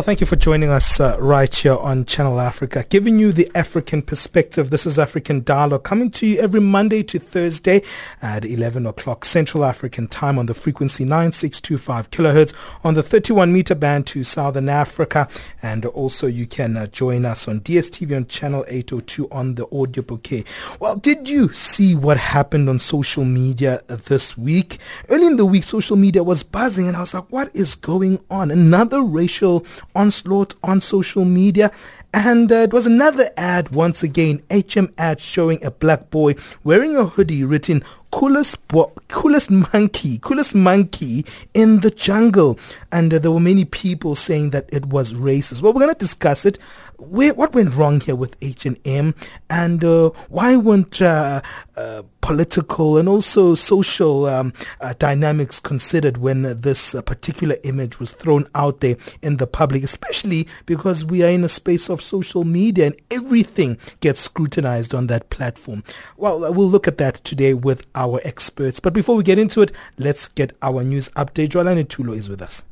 Well, thank you for joining us uh, right here on Channel Africa, giving you the African perspective. This is African Dialogue coming to you every Monday to Thursday at 11 o'clock Central African time on the frequency 9625 kilohertz on the 31 meter band to Southern Africa. And also you can uh, join us on DSTV on channel 802 on the audio bouquet. Well, did you see what happened on social media this week? Early in the week, social media was buzzing and I was like, what is going on? Another racial onslaught on social media. And uh, it was another ad once again, HM ad showing a black boy wearing a hoodie written coolest bo- coolest monkey, coolest monkey in the jungle. And uh, there were many people saying that it was racist. Well, we're going to discuss it. Where, what went wrong here with H&M and uh, why weren't uh, uh, political and also social um, uh, dynamics considered when this uh, particular image was thrown out there in the public, especially because we are in a space of social media and everything gets scrutinized on that platform. Well, we'll look at that today with our experts. But before we get into it, let's get our news update. Jwalani Tulo is with us.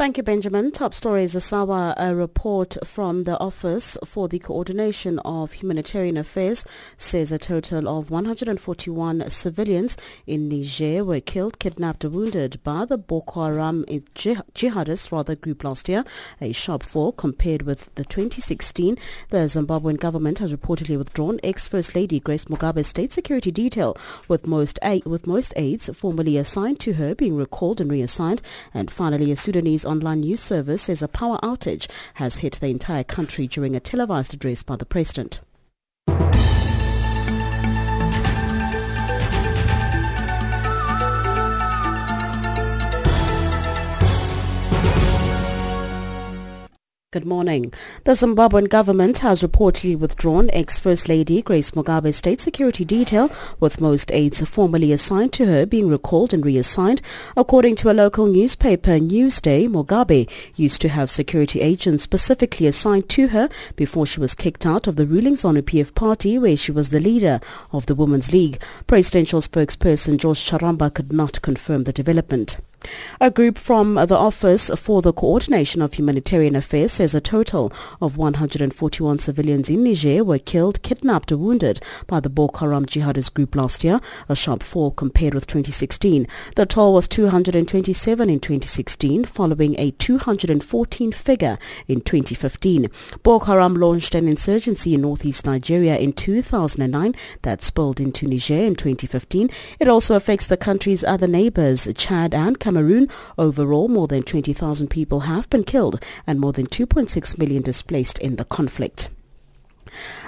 Thank you, Benjamin. Top story is a a uh, report from the Office for the Coordination of Humanitarian Affairs says a total of 141 civilians in Niger were killed, kidnapped, or wounded by the Boko Haram jihadist rather group last year, a sharp fall compared with the 2016. The Zimbabwean government has reportedly withdrawn ex-First Lady Grace Mugabe's state security detail, with most with most aides formerly assigned to her being recalled and reassigned. And finally, a Sudanese online news service says a power outage has hit the entire country during a televised address by the president. Good morning. The Zimbabwean government has reportedly withdrawn ex-First Lady Grace Mugabe's state security detail, with most aides formerly assigned to her being recalled and reassigned. According to a local newspaper, Newsday, Mugabe used to have security agents specifically assigned to her before she was kicked out of the ruling ZANU-PF party where she was the leader of the Women's League. Presidential spokesperson George Charamba could not confirm the development. A group from the Office for the Coordination of Humanitarian Affairs says a total of 141 civilians in Niger were killed, kidnapped or wounded by the Boko Haram jihadist group last year, a sharp fall compared with 2016. The toll was 227 in 2016, following a 214 figure in 2015. Boko Haram launched an insurgency in northeast Nigeria in 2009 that spilled into Niger in 2015. It also affects the country's other neighbors, Chad and Cameroon Cameroon, overall more than 20,000 people have been killed and more than 2.6 million displaced in the conflict.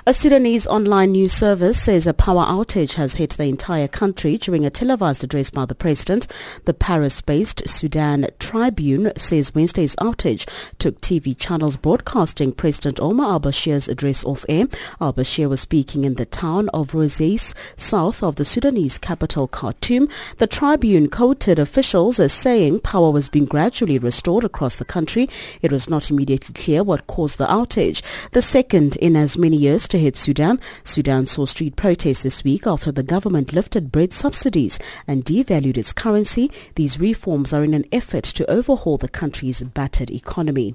A Sudanese online news service says a power outage has hit the entire country during a televised address by the president. The Paris-based Sudan Tribune says Wednesday's outage took TV channels broadcasting President Omar al-Bashir's address off air. Al-Bashir was speaking in the town of Roseires, south of the Sudanese capital Khartoum. The Tribune quoted officials as saying power was being gradually restored across the country. It was not immediately clear what caused the outage. The second in as many years to hit Sudan. Sudan saw street protests this week after the government lifted bread subsidies and devalued its currency. These reforms are in an effort to overhaul the country's battered economy.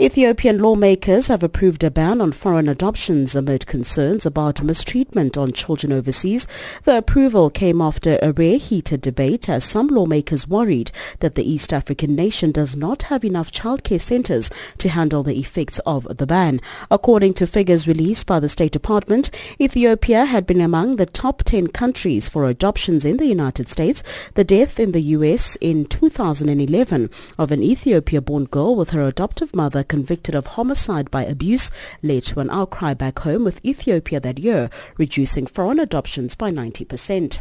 Ethiopian lawmakers have approved a ban on foreign adoptions amid concerns about mistreatment on children overseas. The approval came after a rare heated debate as some lawmakers worried that the East African nation does not have enough childcare centers to handle the effects of the ban. According to figures released by the State Department, Ethiopia had been among the top 10 countries for adoptions in the United States. The death in the US in 2011 of an Ethiopia-born girl with her adoptive mother convicted of homicide by abuse led to an outcry back home with Ethiopia that year, reducing foreign adoptions by 90%.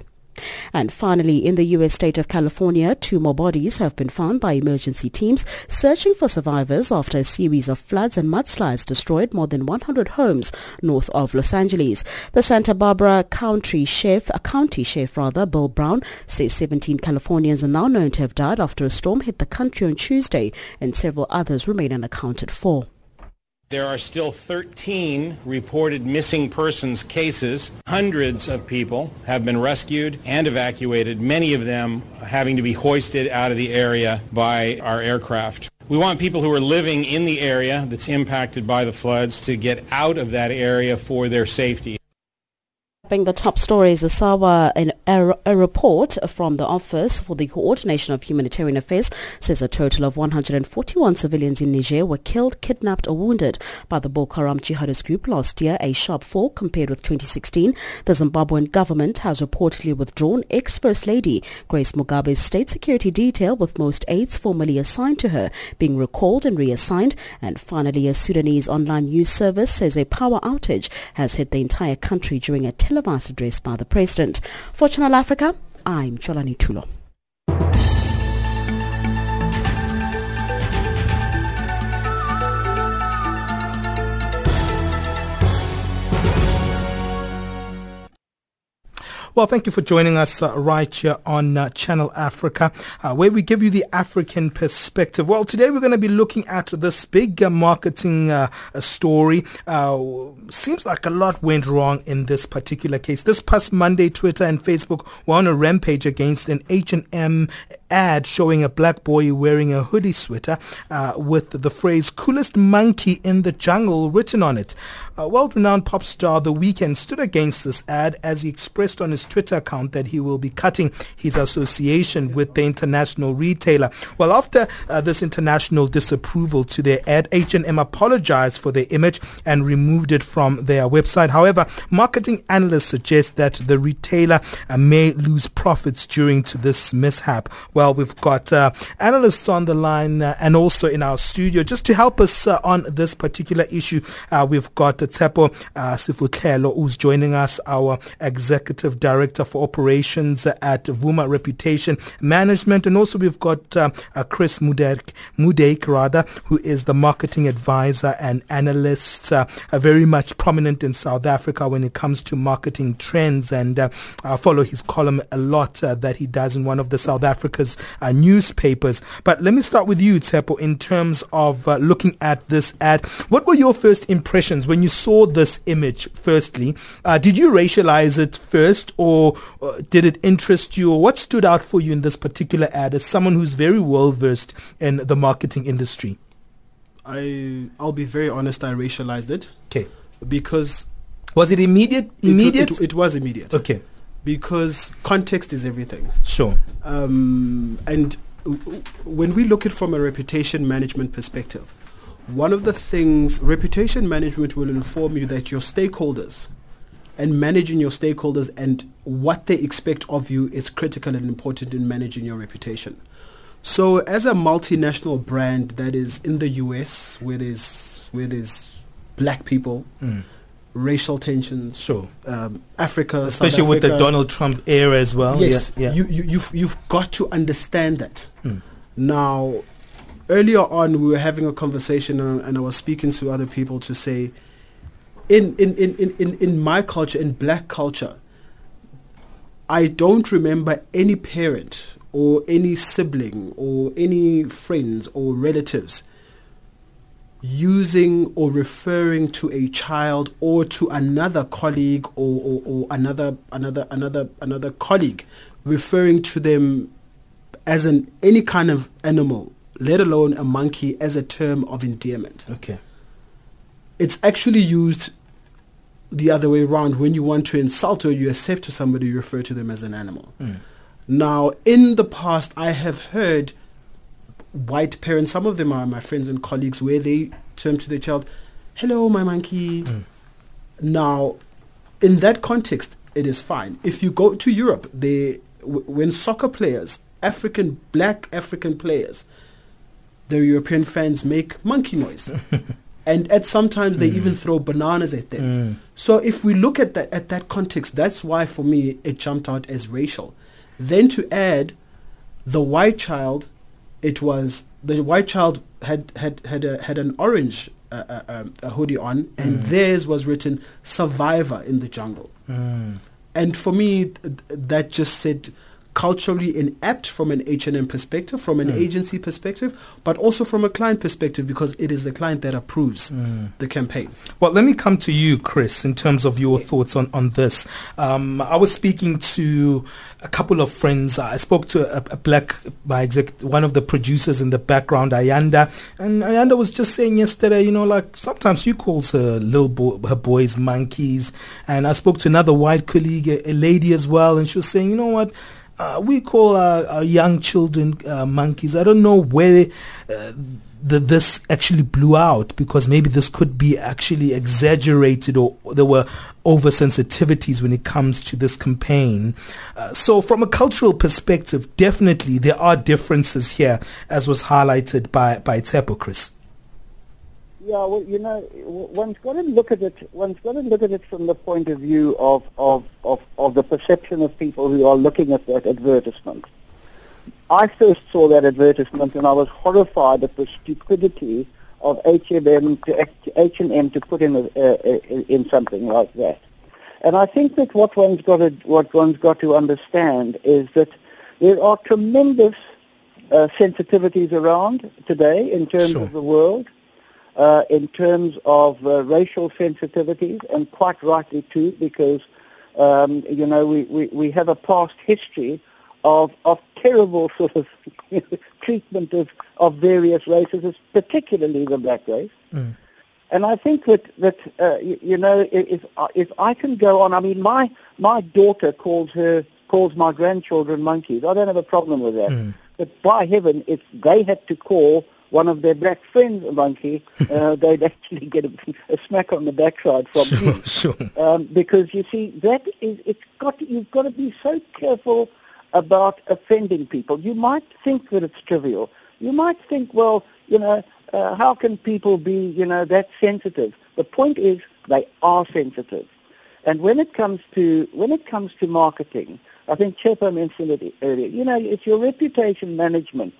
And finally, in the U.S. state of California, two more bodies have been found by emergency teams searching for survivors after a series of floods and mudslides destroyed more than 100 homes north of Los Angeles. The Santa Barbara County Sheriff, a county sheriff rather, Bill Brown, says 17 Californians are now known to have died after a storm hit the country on Tuesday and several others remain unaccounted for. There are still 13 reported missing persons cases. Hundreds of people have been rescued and evacuated, many of them having to be hoisted out of the area by our aircraft. We want people who are living in the area that's impacted by the floods to get out of that area for their safety. The top story is Asawa, a, a, report from the Office for the Coordination of Humanitarian Affairs says a total of 141 civilians in Niger were killed, kidnapped or wounded by the Boko Haram jihadist group last year, a sharp fall compared with 2016. The Zimbabwean government has reportedly withdrawn ex-First Lady Grace Mugabe's state security detail with most aides formerly assigned to her being recalled and reassigned. And finally, a Sudanese online news service says a power outage has hit the entire country during a 10 Lamas address by the President. For Channel Africa, I'm Cholani Tulo. Well, thank you for joining us uh, right here on uh, Channel Africa, uh, where we give you the African perspective. Well, today we're going to be looking at this big uh, marketing uh, story. Uh, seems like a lot went wrong in this particular case. This past Monday, Twitter and Facebook were on a rampage against an H&M ad showing a black boy wearing a hoodie sweater with the phrase "coolest monkey in the jungle" written on it. A world-renowned pop star The Weeknd stood against this ad as he expressed on his Twitter account that he will be cutting his association with the international retailer. Well, after uh, this international disapproval to their ad, H&M apologized for their image and removed it from their website. However, marketing analysts suggest that the retailer uh, may lose profits during to this mishap. Well, we've got uh, analysts on the line uh, and also in our studio just to help us uh, on this particular issue. Uh, we've got Tshepo uh, Sefotlhelo, who's joining us, our executive director for operations at Vuma Reputation Management. And also we've got uh, uh, Chris Moerdyk, Moerdyk, rather, who is the marketing advisor and analyst, uh, very much prominent in South Africa when it comes to marketing trends. And uh, I follow his column a lot uh, that he does in one of the South Africa's uh, newspapers. But let me start with you, Tshepo, in terms of looking at this ad. What were your first impressions when you saw this image, firstly? did you racialize it first or uh, did it interest you, or what stood out for you in this particular ad as someone who's very well versed in the marketing industry? I I'll be very honest. I racialized it. Okay. Because was it immediate? Immediate. It, it, it was immediate. Okay. Because context is everything. Sure. Um, and w- when we look at it from a reputation management perspective, one of the things reputation management will inform you that your stakeholders and managing your stakeholders and what they expect of you is critical and important in managing your reputation. So as a multinational brand that is in the US where there's where there's black people, mm. Racial tensions, sure, um, Africa, especially with the Donald Trump era as well. Yes, yeah, yeah. You, you, you've you've got to understand that. Mm. Now, earlier on, we were having a conversation, and, and I was speaking to other people to say in, in, in, in, in my culture, in black culture, I don't remember any parent or any sibling or any friends or relatives using or referring to a child or to another colleague or, or, or another another another another colleague referring to them as an any kind of animal let alone a monkey, as a term of endearment. Okay. It's actually used the other way around. When you want to insult or you accept to somebody, you refer to them as an animal. Mm. Now, in the past, I have heard white parents, some of them are my friends and colleagues, where they term to their child, hello, my monkey. Mm. Now, in that context, it is fine. If you go to Europe, they, w- when soccer players, African, black African players, the European fans make monkey noise. and at sometimes they even throw bananas at them. Mm. So if we look at that at that context, that's why for me it jumped out as racial. Then to add the white child, it was the white child had had had a, had an orange uh, uh, um, a hoodie on, and theirs was written "Survivor in the Jungle." Mm. And for me, th- that just said culturally inept from an H&M perspective, from an agency perspective, but also from a client perspective because it is the client that approves the campaign. Well, let me come to you, Chris, in terms of your thoughts on, on this. Um, I was speaking to a couple of friends. I spoke to a, a black, my exec, one of the producers in the background, Ayanda, and Ayanda was just saying yesterday, you know, like sometimes she calls her little bo- her boys monkeys. And I spoke to another white colleague, a, a lady as well, and she was saying, you know what? Uh, we call our, our young children uh, monkeys. I don't know where uh, the, this actually blew out because maybe this could be actually exaggerated or there were oversensitivities when it comes to this campaign. Uh, so from a cultural perspective, definitely there are differences here as was highlighted by, by Tshepo. Yeah, well, you know, one's got to look at it. One's got to look at it from the point of view of of, of, of the perception of people who are looking at that advertisement. I first saw that advertisement and I was horrified at the stupidity of H&M to H&M to put in a, uh, in something like that. And I think that what one's got to what one's got to understand is that there are tremendous uh, sensitivities around today in terms Sure. of the world uh, in terms of uh, racial sensitivities, and quite rightly too, because um, you know we, we, we have a past history of of terrible sort of treatment of, of various races, particularly the black race. And I think that that uh, you, you know if if I- if I can go on, I mean my my daughter calls her calls my grandchildren monkeys. I don't have a problem with that. But by heaven, if they had to call one of their black friends a monkey, uh, they'd actually get a, a smack on the backside from me. sure. Um, because you see, that is, it's got, you've got to be so careful about offending people. You might think that it's trivial. You might think, well, you know, uh, how can people be, you know, that sensitive? The point is, they are sensitive. And when it comes to when it comes to marketing, I think Tshepo mentioned it earlier. You know, it's your reputation management.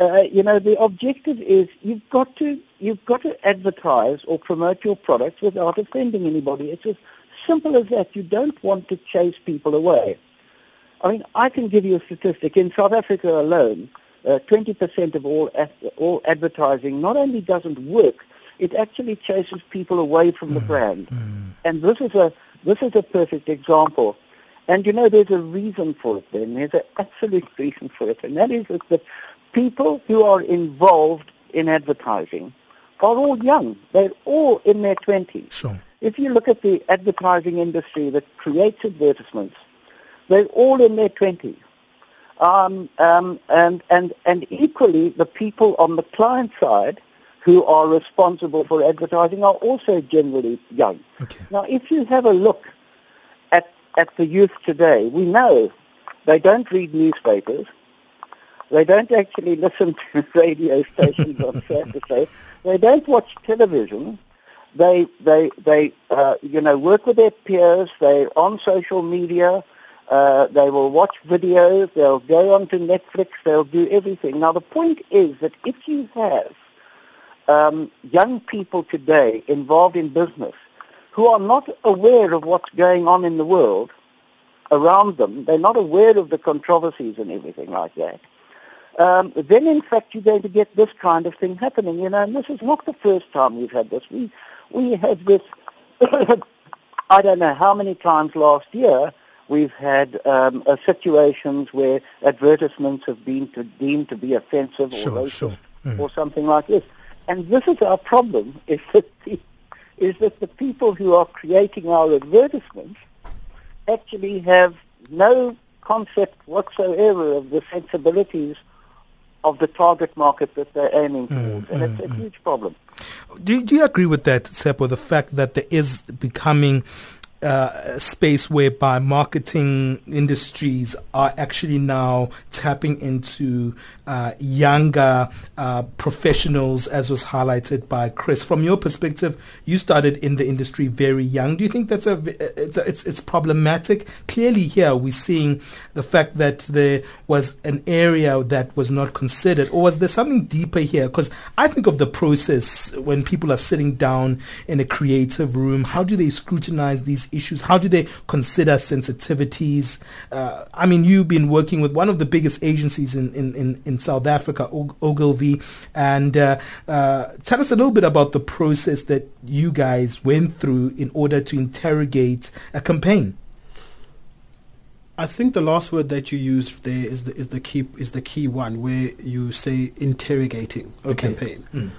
Uh, you know, the objective is you've got to you've got to advertise or promote your products without offending anybody. It's as simple as that. You don't want to chase people away. I mean, I can give you a statistic. In South Africa alone, uh, 20% of all all advertising not only doesn't work, it actually chases people away from the brand. And this is a this is a perfect example. And you know, there's a reason for it. Then there's an absolute reason for it, and that is that people who are involved in advertising are all young. They're all in their twenties. Sure. If you look at the advertising industry that creates advertisements, they're all in their 20s. Um, um, and, and, and equally, the people on the client side who are responsible for advertising are also generally young. Okay. Now, if you have a look at, at the youth today, we know they don't read newspapers. They don't actually listen to radio stations on Saturday. They don't watch television. They, they, they, uh, you know, work with their peers. They're on social media. Uh, they will watch videos. They'll go onto Netflix. They'll do everything. Now, the point is that if you have um, young people today involved in business who are not aware of what's going on in the world around them, they're not aware of the controversies and everything like that, um, then in fact you're going to get this kind of thing happening. You know, and this is not the first time we've had this. We we had this. I don't know how many times last year We've had um, uh, situations where advertisements have been to, deemed to be offensive Sure, or racist sure. Mm. or something like this. And this is our problem, is that, the, is that the people who are creating our advertisements actually have no concept whatsoever of the sensibilities of the target market that they're aiming mm, towards. and it's a mm, mm. huge problem. Do, do you agree with that, Tshepo, the fact that there is becoming uh, space whereby marketing industries are actually now tapping into uh, younger uh, professionals, as was highlighted by Chris. From your perspective, you started in the industry very young. Do you think that's a it's a, it's, it's problematic? Clearly, here we're seeing the fact that there was an area that was not considered, or was there something deeper here? Because I think of the process when people are sitting down in a creative room. How do they scrutinize these issues? How do they consider sensitivities? Uh, I mean, you've been working with one of the biggest agencies in, in, in, in South Africa, Og- Ogilvy, and uh, uh, tell us a little bit about the process that you guys went through in order to interrogate a campaign. I think the last word that you used there is the is the key is the key one where you say interrogating the Okay. campaign. Mm.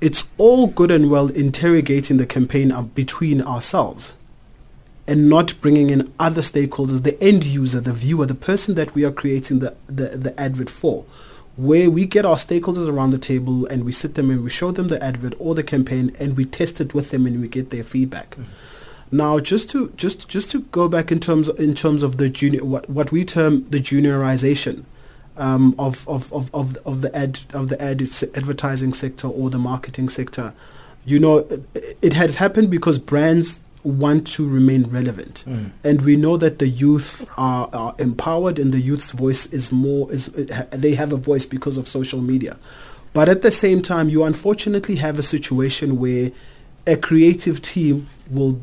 It's all good and well interrogating the campaign uh, between ourselves and not bringing in other stakeholders, the end user, the viewer, the person that we are creating the, the, the advert for, where we get our stakeholders around the table and we sit them and we show them the advert or the campaign and we test it with them and we get their feedback. Now, just to just just to go back in terms in terms of the junior what, what we term the juniorization um, of, of, of, of, of the ad of the ad advertising sector or the marketing sector, you know, it, it has happened because brands want to remain relevant, mm. and we know that the youth are, are empowered, and the youth's voice is more is they have a voice because of social media, but at the same time, you unfortunately have a situation where a creative team will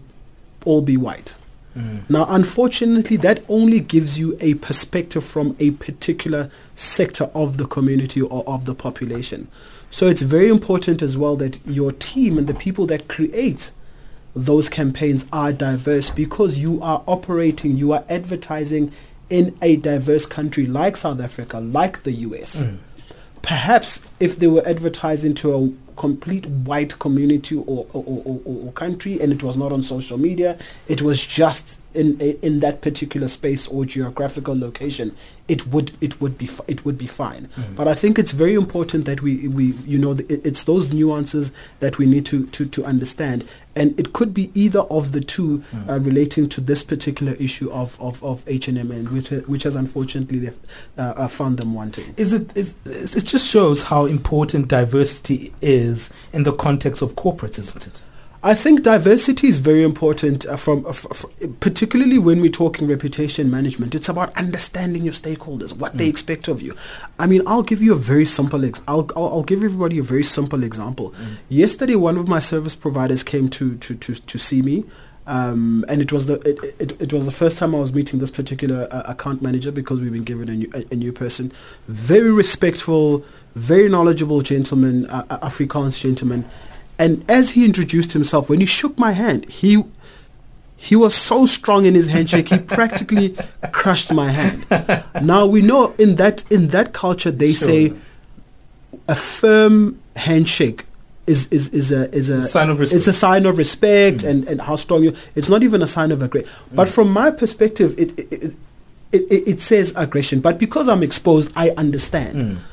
all be white. Mm. Now, unfortunately, that only gives you a perspective from a particular sector of the community or of the population. So it's very important as well that your team and the people that create those campaigns are diverse because you are operating, you are advertising in a diverse country like South Africa, like the US. Mm. Perhaps if they were advertising to a complete white community or, or, or, or, country and it was not on social media, it was just in in that particular space or geographical location, it would it would be it would be fine. Mm. But I think it's very important that we we you know it's those nuances that we need to to, to understand, and it could be either of the two uh, relating to this particular issue of of, of H and which ha- which has unfortunately they've, uh, uh, found them wanting. Is it, is- it just shows how important diversity is in the context of corporates, isn't it? I think diversity is very important, uh, from uh, f- particularly when we're talking reputation management. It's about understanding your stakeholders, what they expect of you. I mean, I'll give you a very simple. Ex- I'll, I'll I'll give everybody a very simple example. Yesterday, one of my service providers came to to to, to see me. Um, and it was the it, it, it was the first time I was meeting this particular uh, account manager because we've been given a new, a, a new person, very respectful, very knowledgeable gentleman, uh, uh, Afrikaans gentleman, and as he introduced himself, when he shook my hand, he he was so strong in his handshake, he practically crushed my hand. Now we know in that in that culture they Sure. say a firm handshake is is, is a is a Sign of respect. It's a sign of respect hmm. and, and how strong you. It's not even a sign of aggression. Hmm. But from my perspective, it it, it it it it says aggression. But because I'm exposed, I understand. Hmm.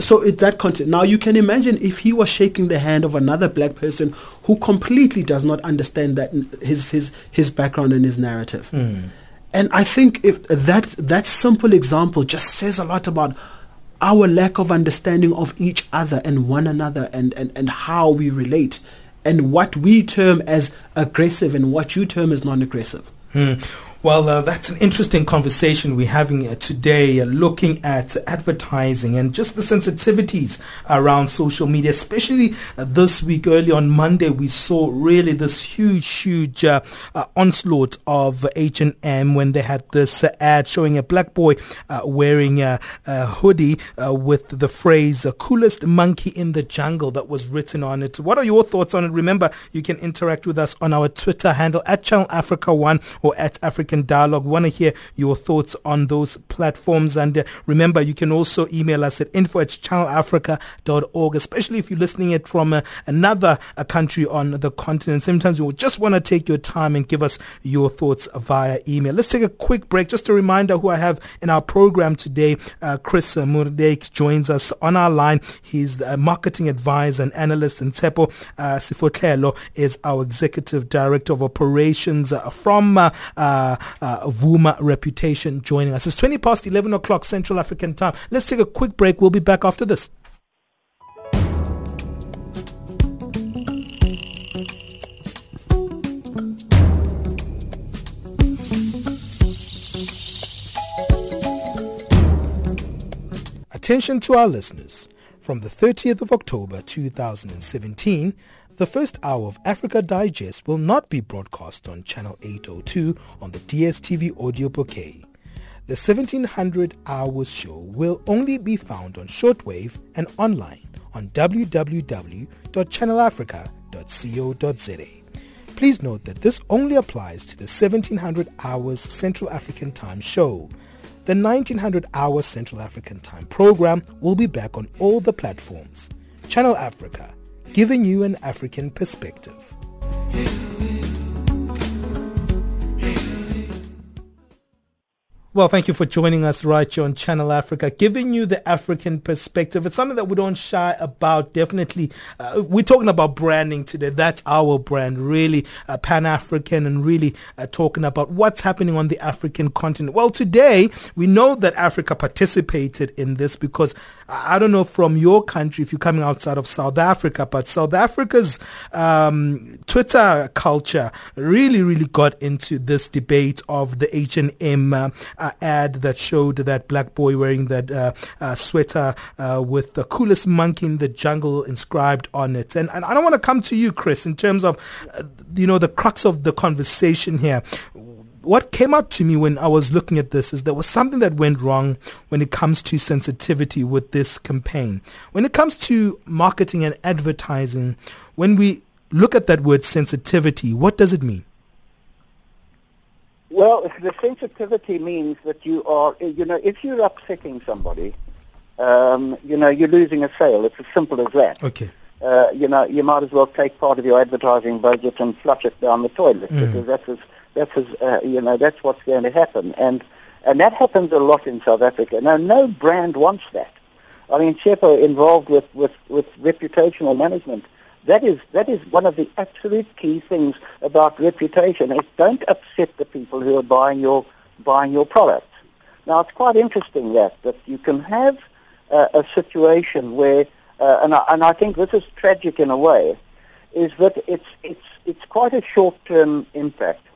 So it's that content. Now you can imagine if he was shaking the hand of another black person who completely does not understand that his his his background and his narrative. And I think if that that simple example just says a lot about our lack of understanding of each other and one another and, and, and how we relate and what we term as aggressive and what you term as non-aggressive. Hmm. Well, uh, that's an interesting conversation we're having uh, today, uh, looking at advertising and just the sensitivities around social media, especially uh, this week. Early on Monday, we saw really this huge, huge uh, uh, onslaught of H&M when they had this ad showing a black boy wearing a, a hoodie with the phrase "coolest monkey in the jungle" that was written on it. What are your thoughts on it? Remember, you can interact with us on our Twitter handle at Channel Africa One or at African African Dialogue. Want to hear your thoughts on those platforms. And uh, remember, you can also email us at info at channelafrica.org, especially if you're listening it from uh, another uh, country on the continent. Sometimes we just want to take your time and give us your thoughts via email. Let's take a quick break. Just a reminder who I have in our program today. Uh, Chris Moerdyk joins us on our line. He's the marketing advisor and analyst, and Tshepo uh, is our executive director of operations uh, from uh, uh, Uh, Vuma Reputation joining us. It's 20 past 11 o'clock Central African time. Let's take a quick break. We'll be back after this. Attention to our listeners. From the 30th of October 2017, the first hour of Africa Digest will not be broadcast on Channel 802 on the DSTV audio bouquet. Eh? The 1700 hours show will only be found on shortwave and online on www.channelafrica.co.za. Please note that this only applies to the 1700 hours Central African Time show. The 1900 hour Central African Time program will be back on all the platforms. Channel Africa, giving you an African perspective. Well, thank you for joining us right here on Channel Africa, giving you the African perspective. It's something that we don't shy about. Definitely, uh, we're talking about branding today. That's our brand, really uh, Pan-African, and really uh, talking about what's happening on the African continent. Well, today we know that Africa participated in this because I don't know from your country if you're coming outside of South Africa, but South Africa's um, Twitter culture really, really got into this debate of the H&M uh, ad that showed that black boy wearing that uh, uh, sweater uh, with the coolest monkey in the jungle inscribed on it. And, and I don't want to come to you, Chris, in terms of, you know, the crux of the conversation here what came out to me when I was looking at this is there was something that went wrong when it comes to sensitivity with this campaign. When it comes to marketing and advertising, when we look at that word sensitivity, what does it mean? Well, the sensitivity means that you are, you know, if you're upsetting somebody, um, you know, you're losing a sale. It's as simple as that. Okay. Uh, you know, you might as well take part of your advertising budget and flush it down the toilet mm. because that's as, that's uh, you know, that's what's going to happen. And, and that happens a lot in South Africa. Now, no brand wants that. I mean, Tshepo involved with, with, with reputational management that is, that is one of the absolute key things about reputation. Is don't upset the people who are buying your, buying your product. Now, it's quite interesting that, that you can have uh, a situation where, uh, and, I, and I think this is tragic in a way, is that it's, it's, it's quite a short-term impact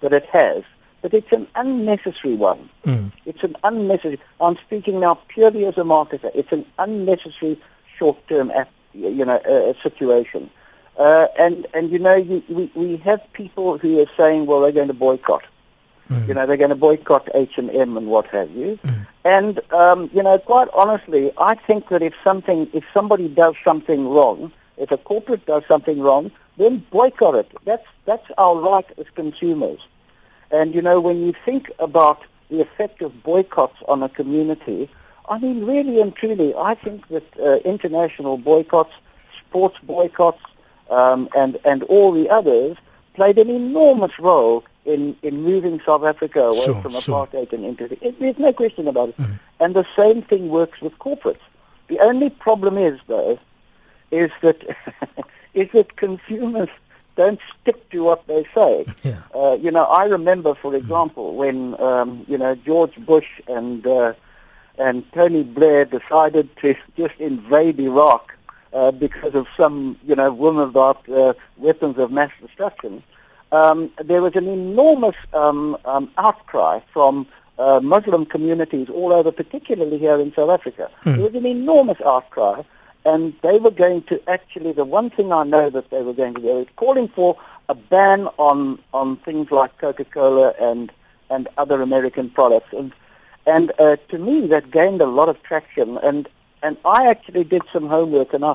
that it has, but it's an unnecessary one. Mm. It's an unnecessary, I'm speaking now purely as a marketer, it's an unnecessary short-term you know, a, a situation. Uh, and, and, you know, you, we, we have people who are saying, well, they're going to boycott. Mm. You know, they're going to boycott H&M and what have you. Mm. And, um, you know, quite honestly, I think that if something, if somebody does something wrong, if a corporate does something wrong, then boycott it. That's, that's our right as consumers. And, you know, when you think about the effect of boycotts on a community, I mean, really and truly, I think that uh, international boycotts, sports boycotts, um, and, and all the others played an enormous role in, in moving South Africa away sure, from sure. apartheid and into the, it, there's no question about it. Mm. And the same thing works with corporates. The only problem is, though, is that is that consumers don't stick to what they say. Yeah. Uh, you know, I remember, for mm. example, when um, you know George Bush and uh, and Tony Blair decided to just invade Iraq uh, because of some, you know, rumor about uh, weapons of mass destruction, um, there was an enormous um, um, outcry from uh, Muslim communities all over, particularly here in South Africa. Mm. There was an enormous outcry, and they were going to actually, the one thing I know that they were going to do is calling for a ban on, on things like Coca-Cola and, and other American products. And and uh, to me, that gained a lot of traction. And and I actually did some homework, and I,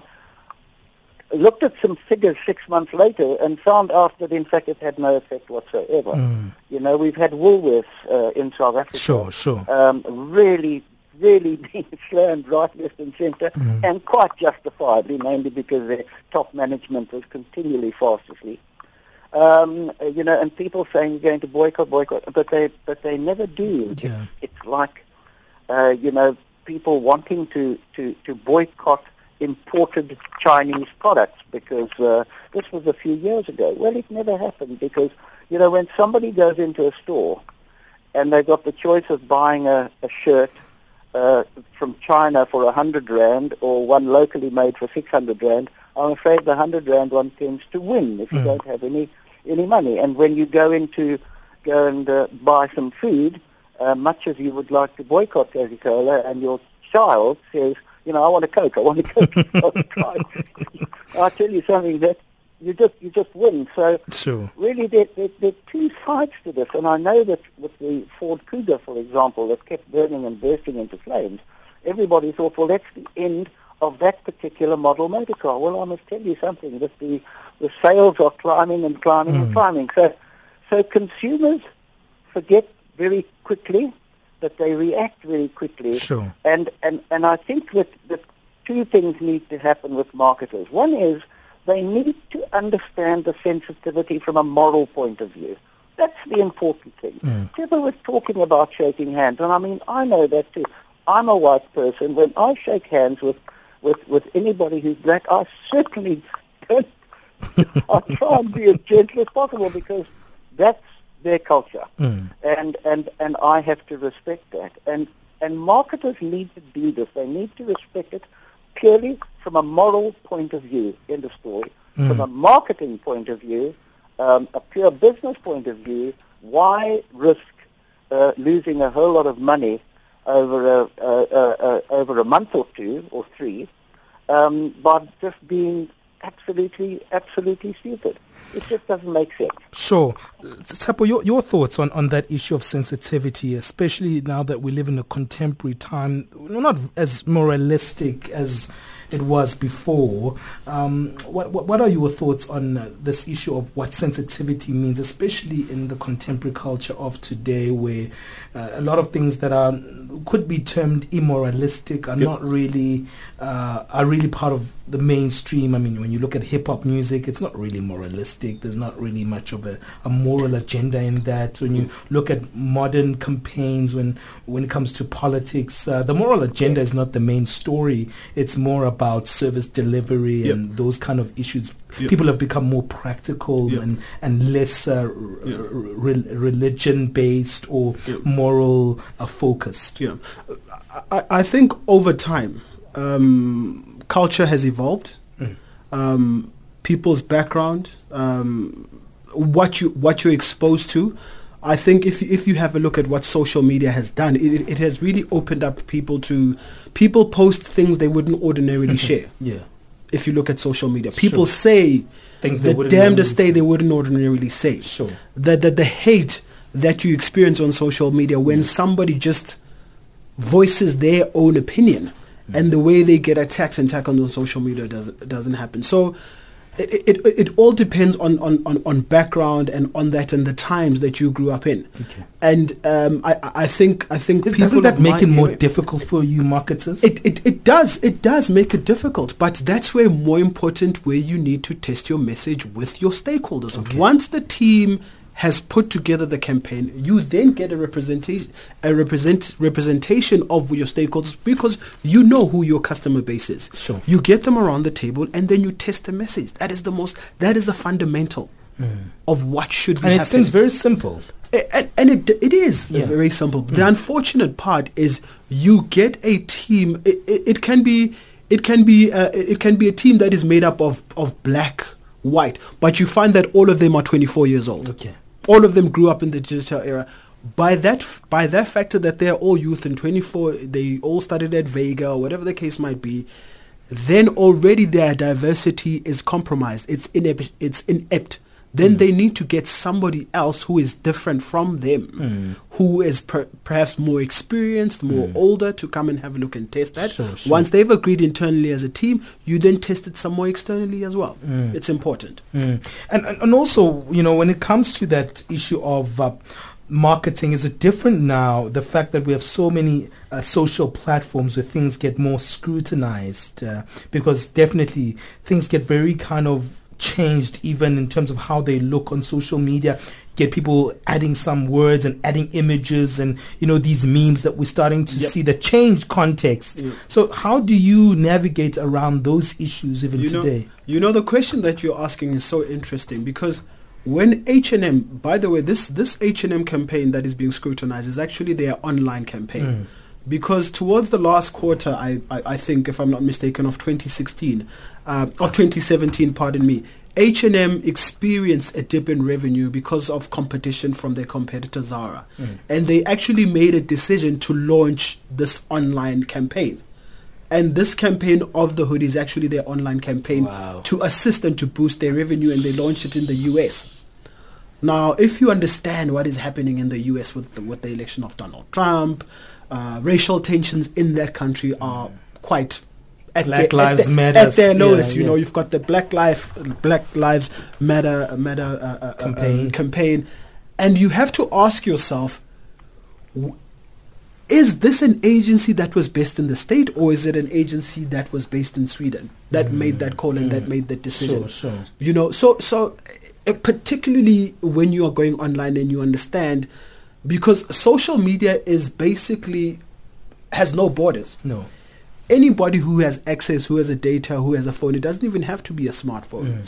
looked at some figures six months later and found out that in fact it had no effect whatsoever. Mm. You know, we've had Woolworths uh, in South Africa. Sure, sure. Um, really, really being slammed right, left and centre, Mm. and quite justifiably, mainly because their top management was continually fast asleep. Um, you know, and people saying you're going to boycott, boycott, but they, but they never do. Yeah. It's, it's like, uh, you know, people wanting to, to, to boycott imported Chinese products because uh, this was a few years ago. Well, it never happened because, you know, when somebody goes into a store and they've got the choice of buying a, a shirt uh, from China for a hundred rand or one locally made for six hundred rand, I'm afraid the hundred rand one tends to win if you Mm. don't have any any money. And when you go into go and uh, buy some food, uh, much as you would like to boycott Coca-Cola, and your child says, you know, I want a Coke, I want a Coke. I'll tell you something that you just you just win. So Sure. really there, there, there are two sides to this, and I know that with the Ford Kuga, for example, that kept burning and bursting into flames, everybody thought, well, that's the end of that particular model motor car. Well, I must tell you something, that the, the sales are climbing and climbing and hmm. climbing. So, so consumers forget very quickly, but they react very quickly. Sure. And, and, and I think that, that two things need to happen with marketers. One is they need to understand the sensitivity from a moral point of view. That's the important thing. Mm. People were talking about shaking hands, and I mean, I know that too. I'm a white person. When I shake hands with, with, with anybody who's black, I certainly don't. I try and be as gentle as possible because that's their culture, Mm. and and and I have to respect that. And and marketers need to do this. They need to respect it purely from a moral point of view in the story. From a marketing point of view, um, a pure business point of view, why risk uh, losing a whole lot of money over a, uh, uh, uh, over a month or two or three um, by just being absolutely, absolutely stupid? It just doesn't make sense. Sure. Tshepo, your, your thoughts on, on that issue of sensitivity, especially now that we live in a contemporary time, not as moralistic as it was before. Um, what, what, what are your thoughts on uh, this issue of what sensitivity means, especially in the contemporary culture of today, where uh, a lot of things that are could be termed immoralistic are not really uh, are really part of the mainstream. I mean, when you look at hip hop music, it's not really moralistic. There's not really much of a, a moral agenda in that. When you look at modern campaigns, when when it comes to politics, uh, the moral agenda is not the main story. It's more about service delivery Yep. and those kind of issues. Yep. People have become more practical Yep. and and less uh, Yep. re- religion based or moral uh, focused. Yeah, I, I think over time, um, culture has evolved. Um, people's background, um, what you what you're exposed to. I think if you- if you have a look at what social media has done, it- it has really opened up people to people post things they wouldn't ordinarily share. Yeah. If you look at social media, people Sure. say Things the damnedest thing they wouldn't ordinarily say. Sure. The, the, the hate that you experience on social media when somebody just voices their own opinion and the way they get attacked and tackled on social media doesn't doesn't happen. So it, it, it all depends on, on, on, on background and on that and the times that you grew up in. Okay. And um, I, I think I think Is- people Doesn't that make it more era- difficult for you marketers? it, it, it does it does make it difficult but that's where more important where you need to test your message with your stakeholders once the team has put together the campaign you then get a representation a represent representation of your stakeholders because you know who your customer base is Sure. you get them around the table and then you test the message that is the most that is a fundamental of what should be and it happening seems very simple. and, and it, it is Yeah. very simple. The unfortunate part is you get a team. It, it, it can be it can be uh, it can be a team that is made up of of black, white, but you find that all of them are 24 years old. Okay. All of them grew up in the digital era. By that f- by that factor that they're all youth and 24, they all studied at Vega or whatever the case might be. Then already their diversity is compromised. It's inept. It's inept. Then they need to get somebody else who is different from them, who is per- perhaps more experienced, more older, to come and have a look and test that. Sure, sure. Once they've agreed internally as a team, you then test it some more externally as well. It's important. Mm. And, and and also, you know, when it comes to that issue of uh, marketing, is it different now? The fact that we have so many uh, social platforms where things get more scrutinized, uh, because definitely things get very kind of changed, even in terms of how they look on social media. Get people adding some words and adding images and you know these memes that we're starting to Yep. see that change context. Yeah. So how do you navigate around those issues even you know, today? You know, the question that you're asking is so interesting because when H&M, by the way, this, this H&M campaign that is being scrutinized is actually their online campaign. Mm. Because towards the last quarter, I, I, I think, if I'm not mistaken, of 2016, uh, of 2017, pardon me, H&M experienced a dip in revenue because of competition from their competitor Zara. And they actually made a decision to launch this online campaign. And this campaign of the hood is actually their online campaign Wow. to assist and to boost their revenue, and they launched it in the US. Now, if you understand what is happening in the US with the, with the election of Donald Trump, uh, racial tensions in that country are quite at Black their, Lives Matter, at their yeah, lowest. you yeah. know, you've got the Black Life Black Lives Matter Matter uh, uh, uh, Campaign. um, campaign, and you have to ask yourself, w- is this an agency that was based in the state, or is it an agency that was based in Sweden that made that call and that made that decision? Mm. Sure, sure. You know, so so uh, particularly when you are going online and you understand, because social media is basically has no borders. No. Anybody who has access, who has a data, who has a phone, it doesn't even have to be a smartphone. Mm.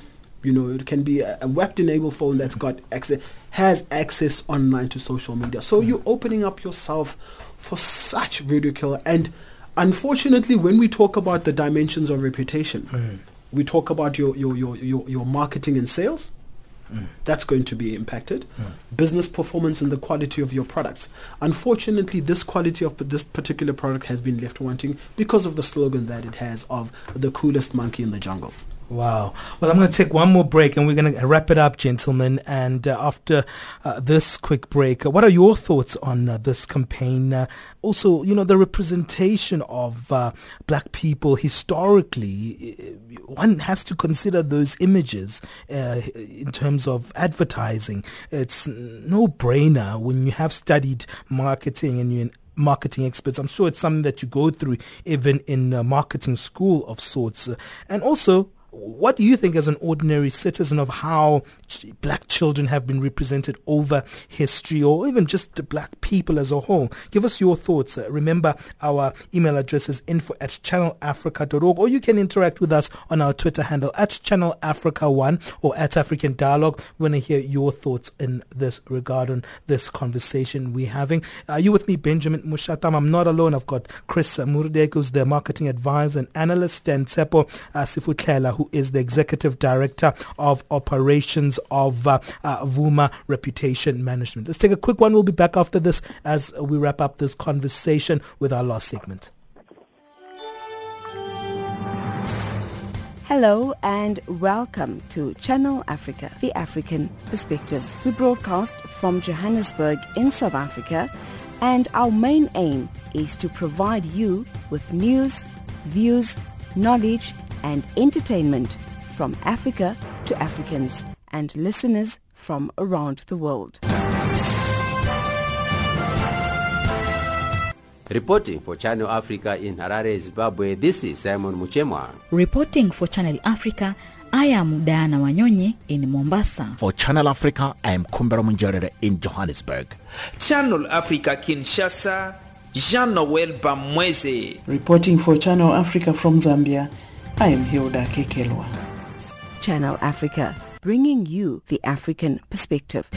You know, it can be a, a web-enabled phone that's got access, has access online to social media. So Mm. you're opening up yourself for such ridicule. And unfortunately, when we talk about the dimensions of reputation, Mm. we talk about your, your, your, your, your marketing and sales. That's going to be impacted. Business performance and the quality of your products. Unfortunately, this quality of this particular product has been left wanting because of the slogan that it has of the coolest monkey in the jungle. Wow. Well, I'm going to take one more break and we're going to wrap it up, gentlemen. And uh, after uh, this quick break, uh, what are your thoughts on uh, this campaign? Uh, also, you know, the representation of black people historically, one has to consider those images in terms of advertising. It's no brainer when you have studied marketing and you're marketing experts. I'm sure it's something that you go through even in marketing school of sorts. And also, what do you think as an ordinary citizen of how black children have been represented over history or even just black people as a whole? Give us your thoughts. Uh, remember, our email address is info at channelafrica.org or you can interact with us on our Twitter handle at channelafrica1 or at African Dialogue. We want to hear your thoughts in this regard on this conversation we're having. Are you with me, Benjamin Mushatam? I'm not alone. I've got Chris Moerdyk, who's the marketing advisor and analyst, and Tshepo uh, Sefotlhelo, who is the executive director of operations of uh, uh, Vuma Reputation Management. Let's take a quick one. We'll be back after this as we wrap up this conversation with our last segment. Hello and welcome to Channel Africa, the African perspective. We broadcast from Johannesburg in South Africa and our main aim is to provide you with news, views, knowledge and entertainment from Africa to Africans and listeners from around the world. Reporting for Channel Africa in Harare, Zimbabwe, this is Simon Muchemwa. Reporting for Channel Africa, I am Diana Wanyonyi in Mombasa. For Channel Africa, I am Kumbera Munjerere in Johannesburg. Channel Africa Kinshasa, Jean-Noel Bamweze. Reporting for Channel Africa from Zambia, I am Hilda Kekelwa. Channel Africa, bringing you the African perspective.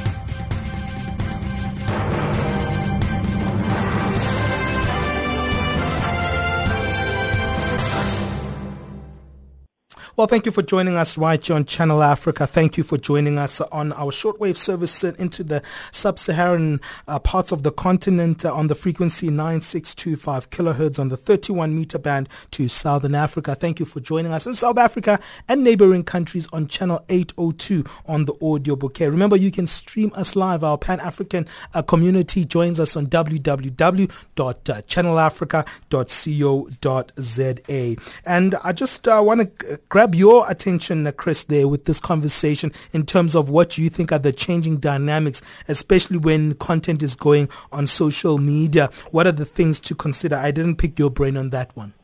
Well, thank you for joining us right here on Channel Africa. Thank you for joining us on our shortwave service into the sub-Saharan uh, parts of the continent uh, on the frequency 9625 kilohertz on the 31 meter band to Southern Africa. Thank you for joining us in South Africa and neighboring countries on channel 802 on the audio bouquet. Remember, you can stream us live. Our Pan-African uh, community joins us on www.channelafrica.co.za. And I just uh, want to grab your attention, Chris, there with this conversation in terms of what you think are the changing dynamics, especially when content is going on social media. What are the things to consider? I didn't pick your brain on that one.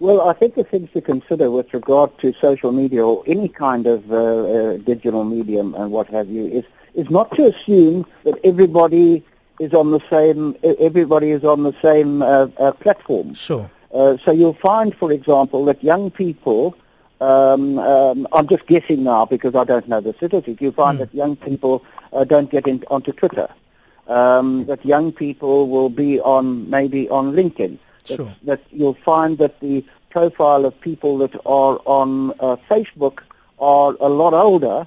Well, I think the things to consider with regard to social media or any kind of uh, uh, digital medium and what have you is is not to assume that everybody is on the same everybody is on the same uh, uh platform. Sure. Uh, so you'll find, for example, that young people. Um, um, I'm just guessing now because I don't know the statistics. You find mm. that young people uh, don't get in, onto Twitter. Um, that young people will be on maybe on LinkedIn. That, sure. that you'll find that the profile of people that are on uh, Facebook are a lot older.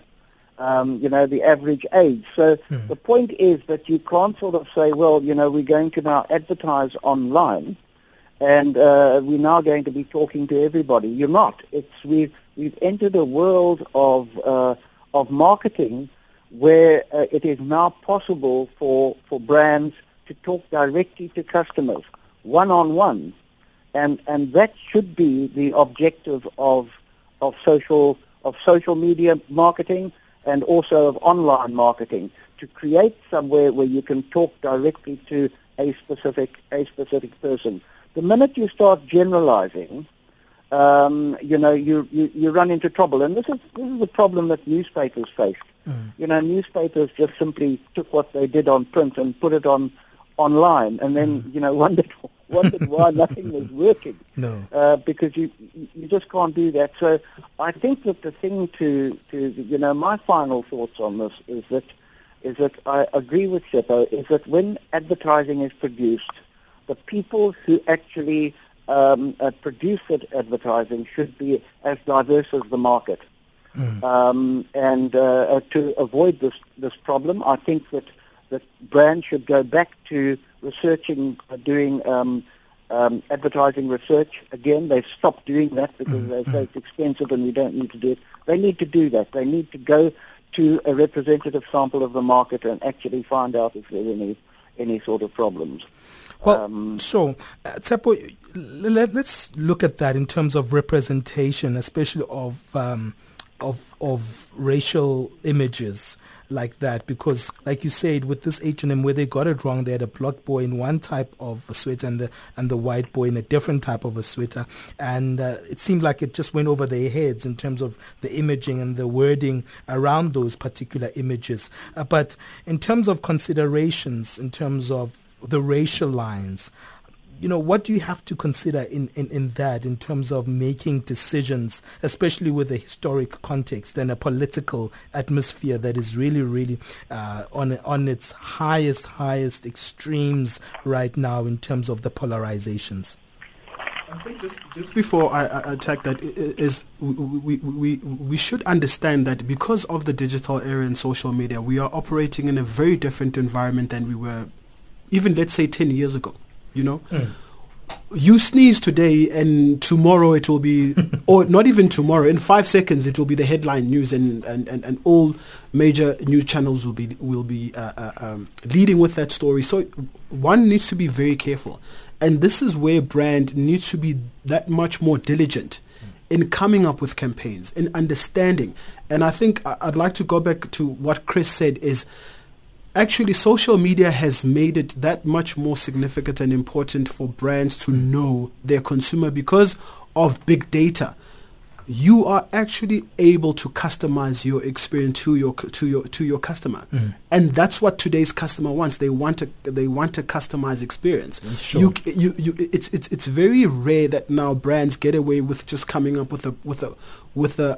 Um, you know, the average age. So mm. the point is that you can't sort of say, well, you know, we're going to now advertise online and uh, we're now going to be talking to everybody. You're not. It's we've we've entered a world of uh, of marketing where uh, it is now possible for for brands to talk directly to customers, one on one, and and that should be the objective of of social of social media marketing and also of online marketing to create somewhere where you can talk directly to a specific a specific person. The minute you start generalizing, um, you know, you, you, you run into trouble. And this is, this is the problem that newspapers faced. Mm. You know, newspapers just simply took what they did on print and put it on online and then, mm. you know, wondered, wondered why nothing was working. No. Uh, because you, you just can't do that. So I think that the thing to, to, you know, my final thoughts on this is that, is that I agree with Tshepo, is that when advertising is produced, the people who actually um, uh, produce that advertising should be as diverse as the market. Mm. Um, and uh, uh, to avoid this this problem, I think that that brands should go back to researching, uh, doing um, um, advertising research. Again, they've stopped doing that because mm. they say it's expensive and we don't need to do it. They need to do that. They need to go to a representative sample of the market and actually find out if there are any any sort of problems. Well, Um, so, uh, Tshepo, let, us look at that in terms of representation, especially of um, of of racial images like that, because, like you said, with this H and M, where they got it wrong, they had a black boy in one type of a sweater and the and the white boy in a different type of a sweater, and uh, it seemed like it just went over their heads in terms of the imaging and the wording around those particular images. Uh, but in terms of considerations, in terms of the racial lines. You know, what do you have to consider in, in, in that in terms of making decisions, especially with a historic context and a political atmosphere that is really, really uh, on, on its highest, highest extremes right now in terms of the polarizations? I think just, just before I, I attack that is we, we, we, we should understand that because of the digital era and social media, we are operating in a very different environment than we were even let's say 10 years ago, you know? Mm. You sneeze today and tomorrow it will be, or not even tomorrow, in five seconds it will be the headline news and, and, and, and all major news channels will be, will be uh, uh, um, leading with that story. So one needs to be very careful. And this is where brand needs to be that much more diligent in coming up with campaigns, in understanding. And I think I'd like to go back to what Chris said is actually social media has made it that much more significant and important for brands to know their consumer because of big data you are actually able to customize your experience to your to your to your customer Mm. and that's what today's customer wants they want a they want a customized experience Sure. you, you you it's it's it's very rare that now brands get away with just coming up with a with a with a,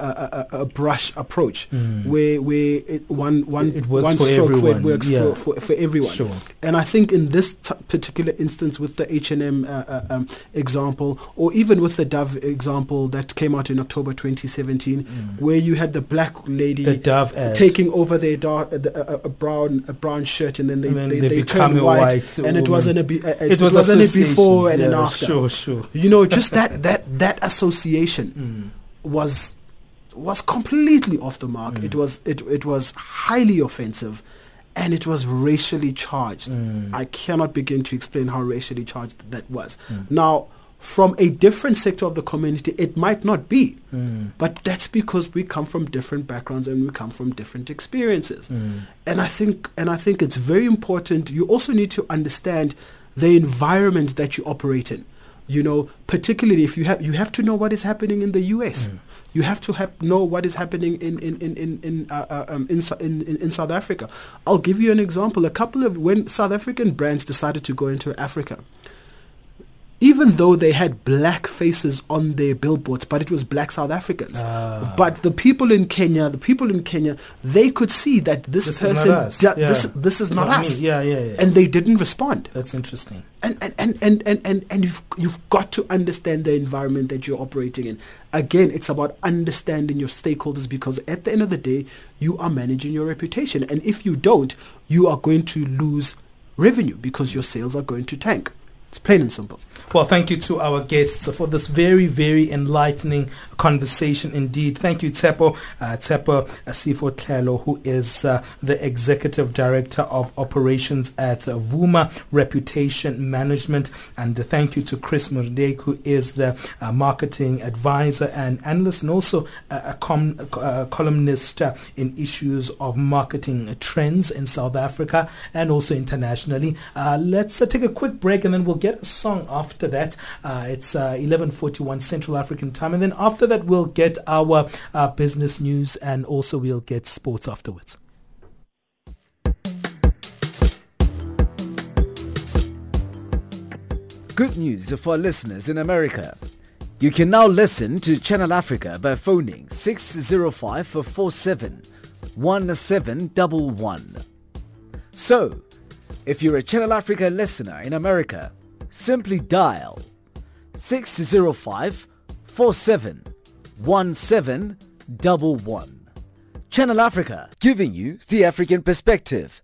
a, a, a brush approach Mm. where where it, one one It one for stroke where it works yeah. for, for, for everyone. Sure. And I think in this t- particular instance with the H&M uh, uh, um, example, or even with the Dove example that came out in October 2017, where you had the black lady Mm. The Dove taking over their dark, uh, the, uh, a brown a brown shirt, and then they And then they, they they, turned white, white and it wasn't a be, uh, It it, was wasn't a before and associations, an after. sure, sure. You know, just that that that association was was completely off the mark. Mm. It was it it was highly offensive, and it was racially charged. Mm. I cannot begin to explain how racially charged that was. Mm. Now, from a different sector of the community, it might not be, Mm. but that's because we come from different backgrounds and we come from different experiences. Mm. And I think and I think it's very important. You also need to understand the environment that you operate in. You know, particularly if you have you have to know what is happening in the U.S. You have to have, know what is happening in in in in in, uh, uh, um, in in in South Africa. I'll give you an example. A couple of when South African brands decided to go into Africa, even though they had black faces on their billboards, but it was black South Africans. Ah. But the people in Kenya, the people in Kenya, they could see that this, This person, Yeah. this, this is not, Not us. Yeah, yeah, yeah. and they didn't respond. That's interesting. And and, and, and, and, and, and you've you've got to understand the environment that you're operating in. Again, it's about understanding your stakeholders because at the end of the day, you are managing your reputation. And if you don't, you are going to lose revenue because your sales are going to tank. It's plain and simple. Well, thank you to our guests for this very, very enlightening conversation indeed. Thank you, Tshepo. Uh, Tsepo Sifo Tlelo, who is uh, the Executive Director of Operations at uh, Vuma Reputation Management. And uh, thank you to Chris Moerdyk, who is the uh, Marketing Advisor and Analyst and also a com- uh, columnist uh, in issues of marketing trends in South Africa and also internationally. Uh, let's take a quick break and then we'll get a song after that. Uh, it's uh, 11:41 Central African time, and then after that we'll get our uh, business news and also we'll get sports afterwards. Good news for listeners in America. You can now listen to Channel Africa by phoning 605 47 1711. So, if you're a Channel Africa listener in America, simply dial 605 47 1711. Channel Africa, giving you the African perspective.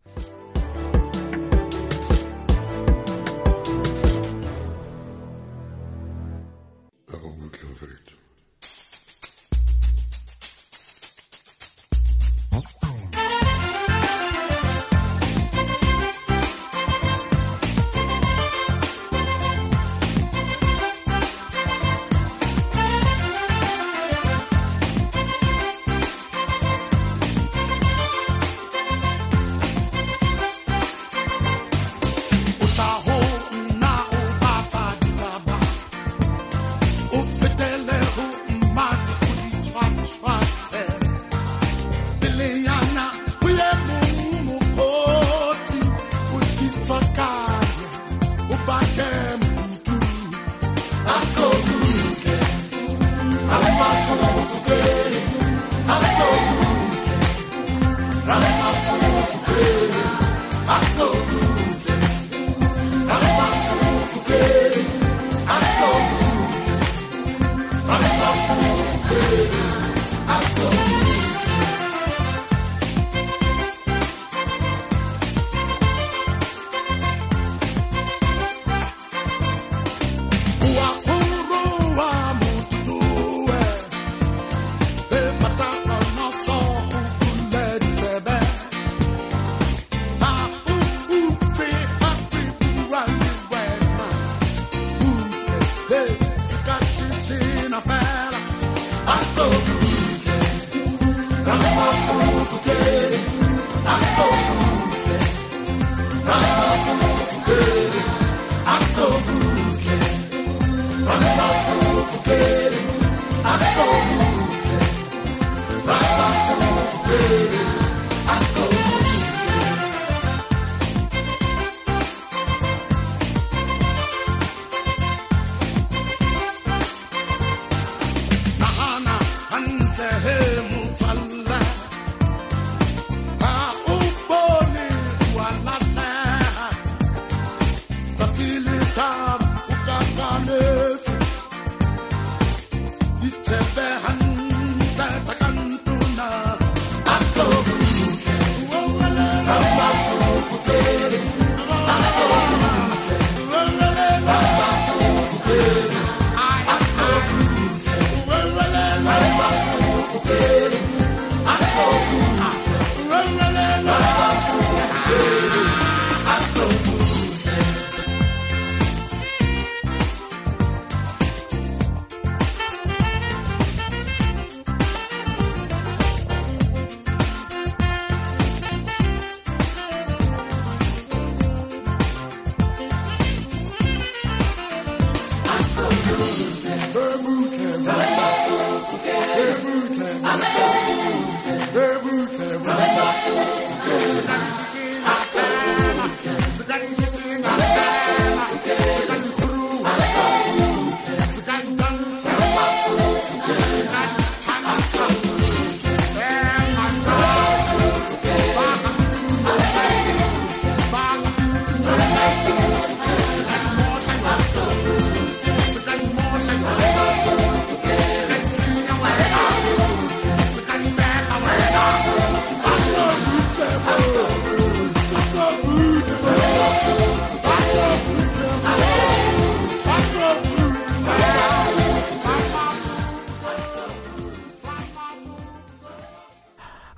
I'm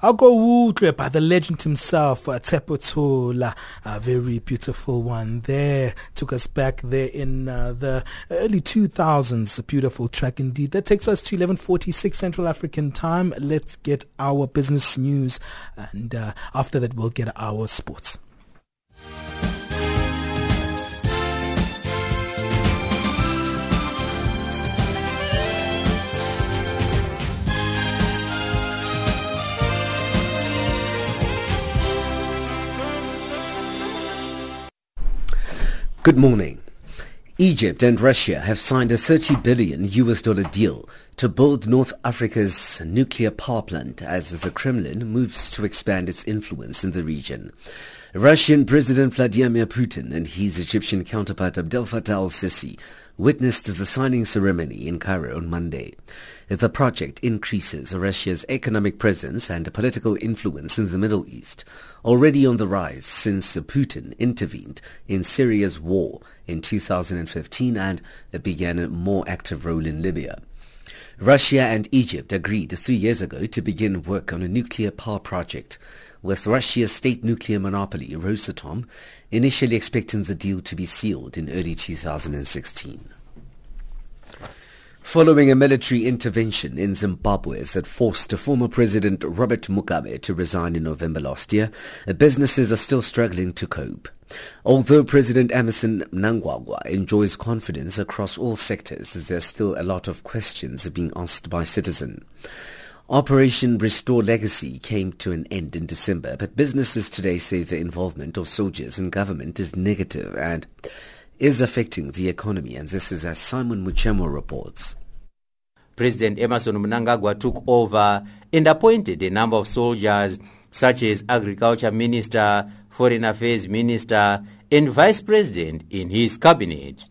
I'll go Woodley by the legend himself, uh, Tepotola. A very beautiful one there. Took us back there in uh, the early 2000s. A beautiful track indeed. That takes us to 11.46 Central African time. Let's get our business news. And uh, after that, we'll get our sports. Good morning. Egypt and Russia have signed a 30 billion US dollar deal to build North Africa's nuclear power plant as the Kremlin moves to expand its influence in the region. Russian President Vladimir Putin and his Egyptian counterpart Abdel Fattah al-Sisi witnessed the signing ceremony in Cairo on Monday. The project increases Russia's economic presence and political influence in the Middle East, already on the rise since Putin intervened in Syria's war in 2015 and began a more active role in Libya. Russia and Egypt agreed three years ago to begin work on a nuclear power project with Russia's state nuclear monopoly, Rosatom, initially expecting the deal to be sealed in early 2016. Following a military intervention in Zimbabwe that forced former President Robert Mugabe to resign in November last year, businesses are still struggling to cope. Although President Emmerson Mnangagwa enjoys confidence across all sectors, there's still a lot of questions being asked by citizens. Operation Restore Legacy came to an end in December, but businesses today say the involvement of soldiers in government is negative and is affecting the economy, and this is as Simon Muchemwa reports. President Emmerson Mnangagwa took over and appointed a number of soldiers such as Agriculture Minister, Foreign Affairs Minister, and Vice President in his cabinet.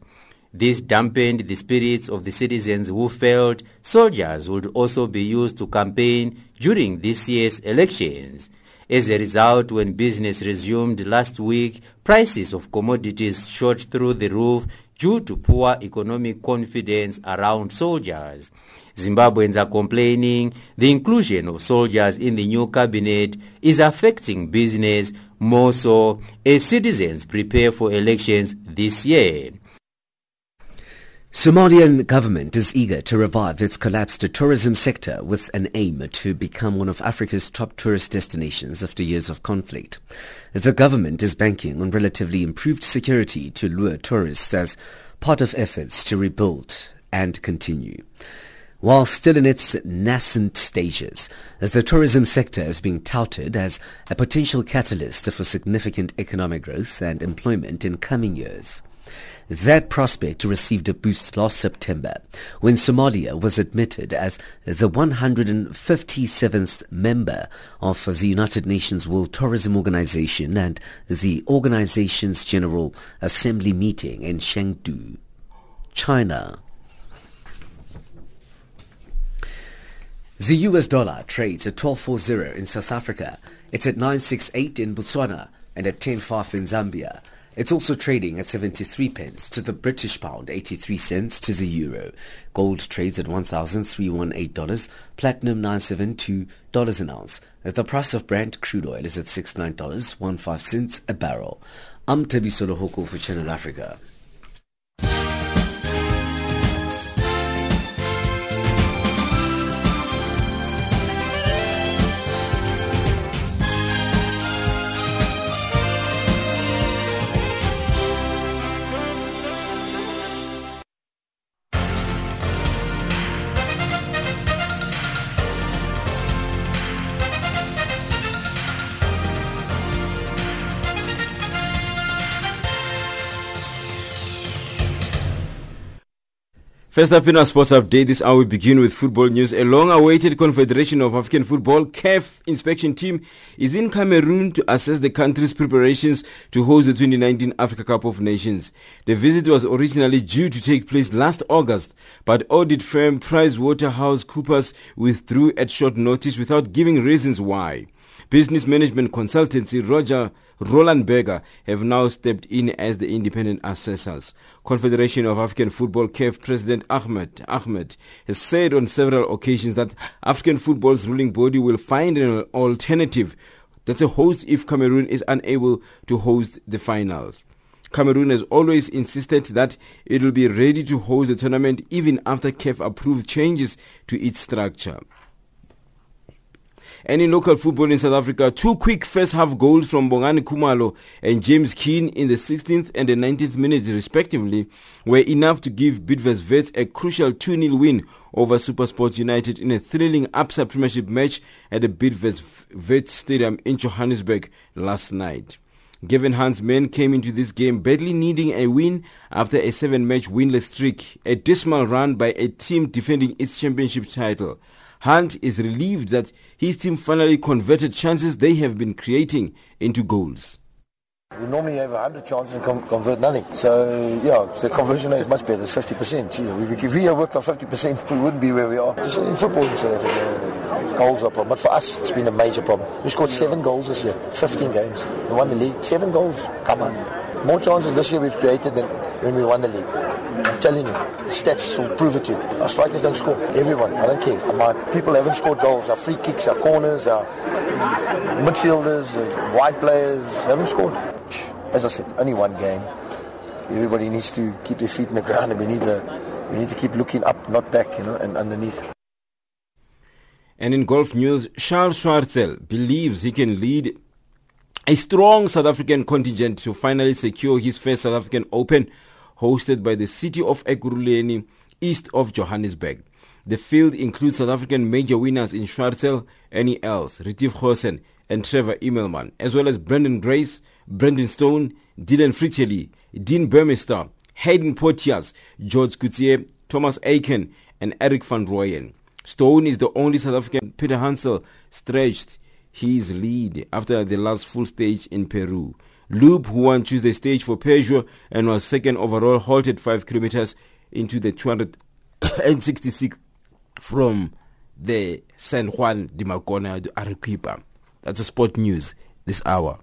This dampened the spirits of the citizens who felt soldiers would also be used to campaign during this year's elections. As a result, when business resumed last week, prices of commodities shot through the roof due to poor economic confidence around soldiers. Zimbabweans are complaining the inclusion of soldiers in the new cabinet is affecting business more so as citizens prepare for elections this year. Somalian government is eager to revive its collapsed tourism sector with an aim to become one of Africa's top tourist destinations after years of conflict. The government is banking on relatively improved security to lure tourists as part of efforts to rebuild and continue. While still in its nascent stages, the tourism sector is being touted as a potential catalyst for significant economic growth and employment in coming years. That prospect received a boost last September when Somalia was admitted as the 157th member of the United Nations World Tourism Organization and the organization's General Assembly meeting in Chengdu, China. The US dollar trades at 12.40 in South Africa. It's at 9.68 in Botswana and at 10.5 in Zambia. It's also trading at 73 pence to the British pound, 83 cents to the euro. Gold trades at $1,318, platinum $972 an ounce. The price of Brent crude oil is at $69.15 a barrel. I'm Tebi Solohoko for Channel Africa. First up in our sports update this hour, we begin with football news. A long-awaited Confederation of African Football CAF inspection team is in Cameroon to assess the country's preparations to host the 2019 Africa Cup of Nations. The visit was originally due to take place last August, but audit firm PricewaterhouseCoopers withdrew at short notice without giving reasons why. Business management consultancy Roger Roland Berger have now stepped in as the independent assessors. Confederation of African Football CAF President Ahmed Ahmed has said on several occasions that African football's ruling body will find an alternative that's a host if Cameroon is unable to host the finals. Cameroon has always insisted that it will be ready to host the tournament even after CAF approved changes to its structure. And in local football in South Africa, two quick first half goals from Bongani Khumalo and James Keane in the 16th and the 19th minutes respectively were enough to give Bidvest Wits a crucial 2-0 win over SuperSport United in a thrilling upset premiership match at the Bidvest Wits Stadium in Johannesburg last night. Gavin Hunt's men came into this game badly needing a win after a seven-match winless streak, a dismal run by a team defending its championship title. Hunt is relieved that his team finally converted chances they have been creating into goals. We normally have 100 chances and convert nothing. So, yeah, the conversion rate is much better. It's 50%. Gee, if we had worked on 50%, we wouldn't be where we are. Just in football Africa, uh, goals are a problem. But for us, it's been a major problem. We scored seven goals this year, 15 games. We won the league. Seven goals. Come on. More chances this year we've created than when we won the league. I'm telling you, stats will prove it to you. Our strikers don't score. Everyone, I don't care. My people haven't scored goals. Our free kicks, our corners, our midfielders, our wide players haven't scored. As I said, only one game. Everybody needs to keep their feet in the ground, and we need we need to keep looking up, not back, you know, and underneath. And in golf news, Charles Schwartzel believes he can lead a strong South African contingent to finally secure his first South African Open hosted by the city of Ekurhuleni east of Johannesburg. The field includes South African major winners in Schwartzel, Ernie Els, Retief Goosen, and Trevor Immelman, as well as Branden Grace, Brandon Stone, Dylan Frittelli, Dean Burmester, Haydn Porteous, George Coetzee, Thomas Aiken, and Erik van Rooyen. Stone is the only South African Peterhansel stretched his lead after the last full stage in Peru. Loeb, who won Tuesday stage for Peugeot and was second overall, halted 5 kilometers into the 266 from the San Juan de Marcona Arequipa. That's a sport news this hour.